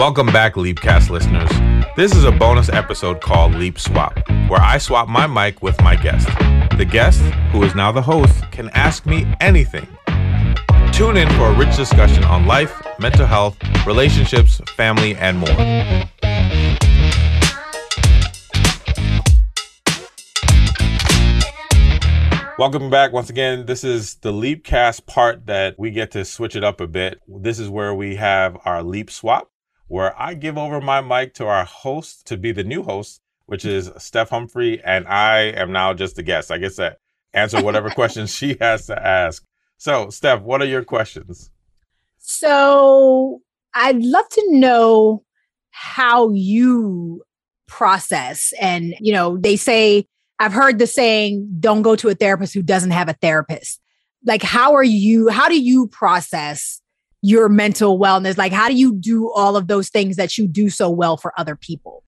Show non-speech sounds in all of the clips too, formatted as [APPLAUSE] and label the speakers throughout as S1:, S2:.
S1: Welcome back, Leapcast listeners. This is a bonus episode called Leap Swap, where I swap my mic with my guest. The guest, who is now the host, can ask me anything. Tune in for a rich discussion on life, mental health, relationships, family, and more. Welcome back once again. This is the Leapcast part that we get to switch it up a bit. This is where we have our Leap Swap, where I give over my mic to our host to be the new host, which is Steph Humphrey, and I am now just a guest. I guess that answer whatever [LAUGHS] questions she has to ask. So, Steph, what are your questions?
S2: So, I'd love to know how you process and, you know, they say I've heard the saying, don't go to a therapist who doesn't have a therapist. Like, how are you, how do you process your mental wellness? Like, how do you do all of those things that you do so well for other people,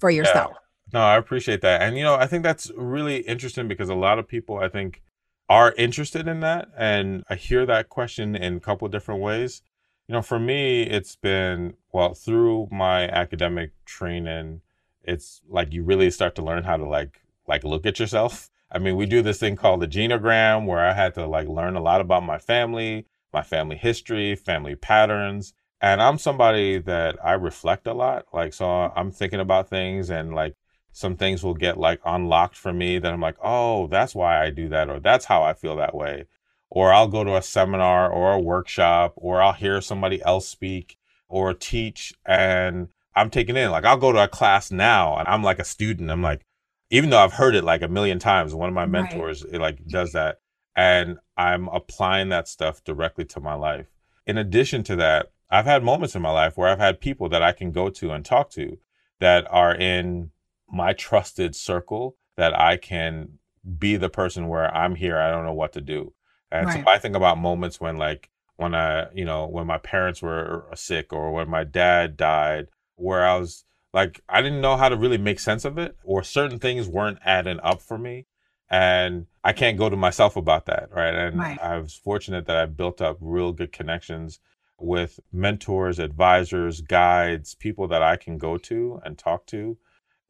S2: for yourself?
S1: Yeah. No, I appreciate that. And, you know, I think that's really interesting because a lot of people, I think, are interested in that. And I hear that question in a couple different ways. You know, for me, it's been, well, through my academic training, it's like you really start to learn how to like like look at yourself. I mean, we do this thing called the genogram where I had to like learn a lot about my family, my family history, family patterns. And I'm somebody that I reflect a lot. Like, so I'm thinking about things and like some things will get like unlocked for me that I'm like, oh, that's why I do that, or that's how I feel that way. Or I'll go to a seminar or a workshop, or I'll hear somebody else speak or teach and I'm taking in. Like, I'll go to a class now and I'm like a student. I'm like, even though I've heard it like a million times, one of my mentors right. it, like does that, and I'm applying that stuff directly to my life. In addition to that, I've had moments in my life where I've had people that I can go to and talk to that are in my trusted circle that I can be the person where I'm here. I don't know what to do. And right. so I think about moments when like when I, you know, when my parents were sick or when my dad died, where I was like I didn't know how to really make sense of it, or certain things weren't adding up for me. And I can't go to myself about that, right? And right. I was fortunate that I built up real good connections with mentors, advisors, guides, people that I can go to and talk to.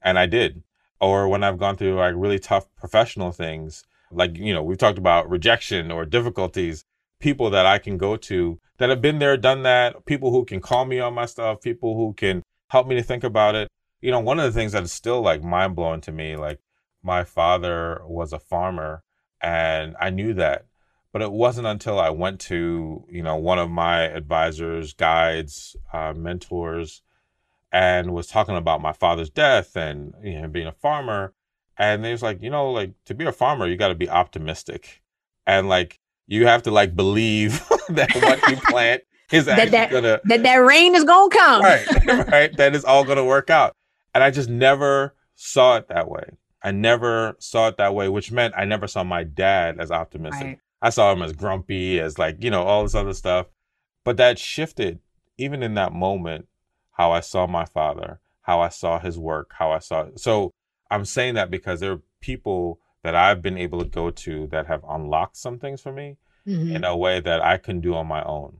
S1: And I did. Or when I've gone through like really tough professional things, like, you know, we've talked about rejection or difficulties, people that I can go to that have been there, done that, people who can call me on my stuff, people who can help me to think about it. You know, one of the things that is still like mind blowing to me, like my father was a farmer and I knew that. But it wasn't until I went to, you know, one of my advisors, guides, uh, mentors, and was talking about my father's death and you know being a farmer. And they was like, you know, like to be a farmer, you got to be optimistic, and like you have to like believe [LAUGHS] that what you [LAUGHS] plant is
S2: that
S1: that,
S2: gonna that that rain is gonna come.
S1: Right, [LAUGHS] right. That is all gonna work out. And I just never saw it that way. I never saw it that way, which meant I never saw my dad as optimistic. Right. I saw him as grumpy, as like, you know, all this other stuff. But that shifted even in that moment how I saw my father, how I saw his work, how I saw it. So I'm saying that because there are people that I've been able to go to that have unlocked some things for me mm-hmm. in a way that I can do on my own.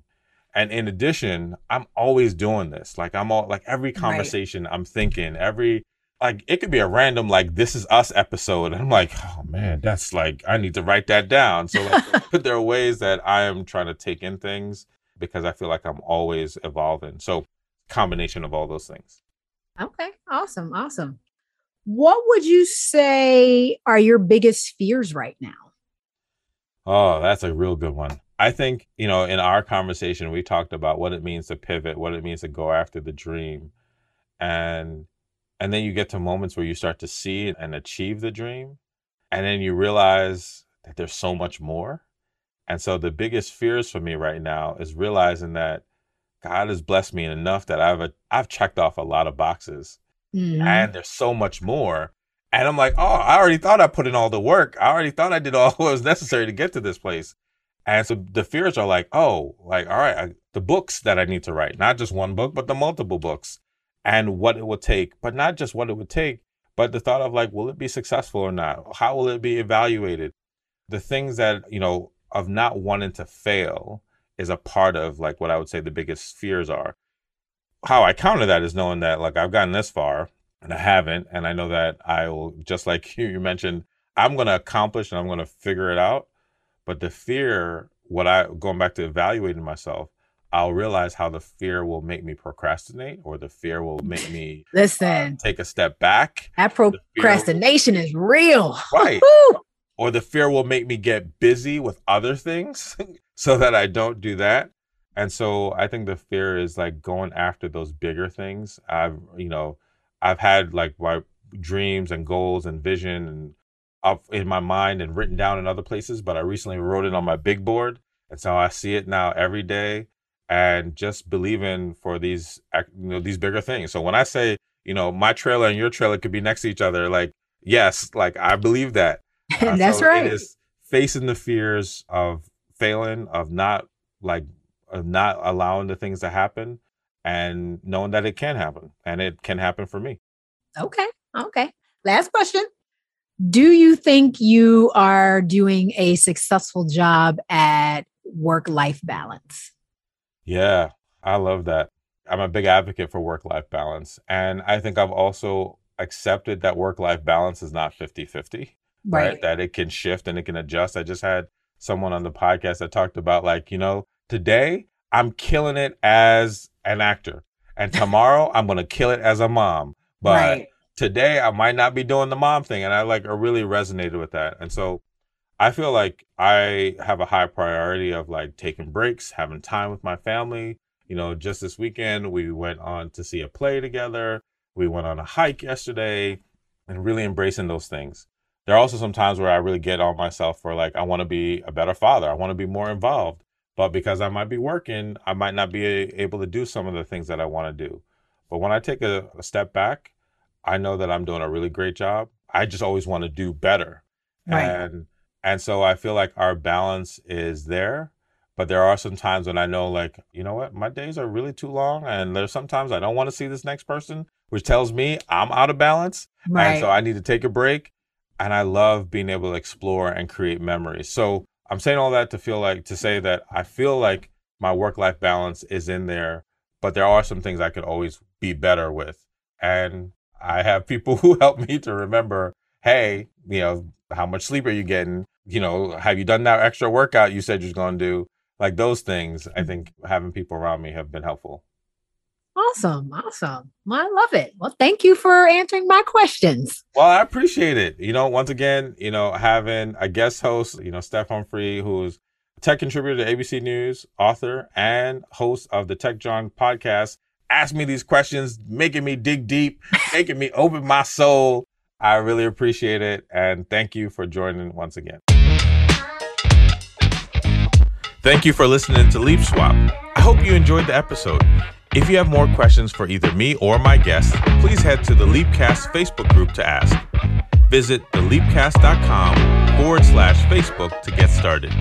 S1: And in addition, I'm always doing this. Like I'm all like every conversation right. I'm thinking, every like it could be a random like this is us episode. And I'm like, oh man, that's like I need to write that down. So like but there are ways that I am trying to take in things because I feel like I'm always evolving. So combination of all those things.
S2: Okay. Awesome. Awesome. What would you say are your biggest fears right now?
S1: Oh, that's a real good one. I think, you know, in our conversation, we talked about what it means to pivot, what it means to go after the dream. And and then you get to moments where you start to see and achieve the dream. And then you realize that there's so much more. And so the biggest fears for me right now is realizing that God has blessed me enough that I've a, I've checked off a lot of boxes. Mm-hmm. And there's so much more. And I'm like, oh, I already thought I put in all the work. I already thought I did all [LAUGHS] what was necessary to get to this place. And so the fears are like, oh, like, all right, I, the books that I need to write, not just one book, but the multiple books and what it would take, but not just what it would take, but the thought of like, will it be successful or not? How will it be evaluated? The things that, you know, of not wanting to fail is a part of like what I would say the biggest fears are. how I counter that is knowing that like I've gotten this far and I haven't, and I know that I will just like [LAUGHS] you, mentioned, I'm going to accomplish and I'm going to figure it out. But the fear, what I going back to evaluating myself, I'll realize how the fear will make me procrastinate or the fear will make me [LAUGHS]
S2: listen
S1: uh, take a step back.
S2: That procrastination will, is real.
S1: Right. or the fear will make me get busy with other things [LAUGHS] so that I don't do that. And so I think the fear is like going after those bigger things. I've, you know, I've had like my dreams and goals and vision and up in my mind and written down in other places, but I recently wrote it on my big board. And so I see it now every day and just believing for these, you know, these bigger things. So when I say, you know, my trailer and your trailer could be next to each other, like, yes, like I believe that. [LAUGHS]
S2: Uh, That's so right.
S1: It is facing the fears of failing, of not like of not allowing the things to happen and knowing that it can happen and it can happen for me.
S2: Okay. Okay. Last question. Do you think you are doing a successful job at work life balance?
S1: Yeah, I love that. I'm a big advocate for work life balance. And I think I've also accepted that work life balance is not 50 50, right. right? That it can shift and it can adjust. I just had someone on the podcast that talked about, like, you know, today I'm killing it as an actor, and tomorrow I'm going to kill it as a mom. But right. today I might not be doing the mom thing. And I like, I really resonated with that. And so I feel like I have a high priority of like taking breaks, having time with my family. You know, just this weekend, we went on to see a play together. We went on a hike yesterday and really embracing those things. There are also some times where I really get on myself for like, I want to be a better father. I want to be more involved. But because I might be working, I might not be able to do some of the things that I want to do. But when I take a, a step back, I know that I'm doing a really great job. I just always want to do better. Right. And and so I feel like our balance is there. But there are some times when I know, like, you know what, my days are really too long. And there's sometimes I don't want to see this next person, which tells me I'm out of balance. Right. And so I need to take a break. And I love being able to explore and create memories. So I'm saying all that to feel like to say that I feel like my work life balance is in there, but there are some things I could always be better with. And I have people [LAUGHS] who help me to remember, hey, you know, how much sleep are you getting? You know, have you done that extra workout you said you're going to do? Like those things, I mm. think having people around me have been helpful.
S2: Awesome. Awesome. Well, I love it. Well, thank you for answering my questions.
S1: Well, I appreciate it. You know, once again, you know, having a guest host, you know, Steph Humphrey, who's a tech contributor to ABC News, author, and host of the Tech Jawn podcast, ask me these questions, making me dig deep, making me open my soul. I really appreciate it. And thank you for joining once again. Thank you for listening to Leap Swap. I hope you enjoyed the episode. If you have more questions for either me or my guests, please head to the Leapcast Facebook group to ask. Visit theleapcast.com forward slash Facebook to get started.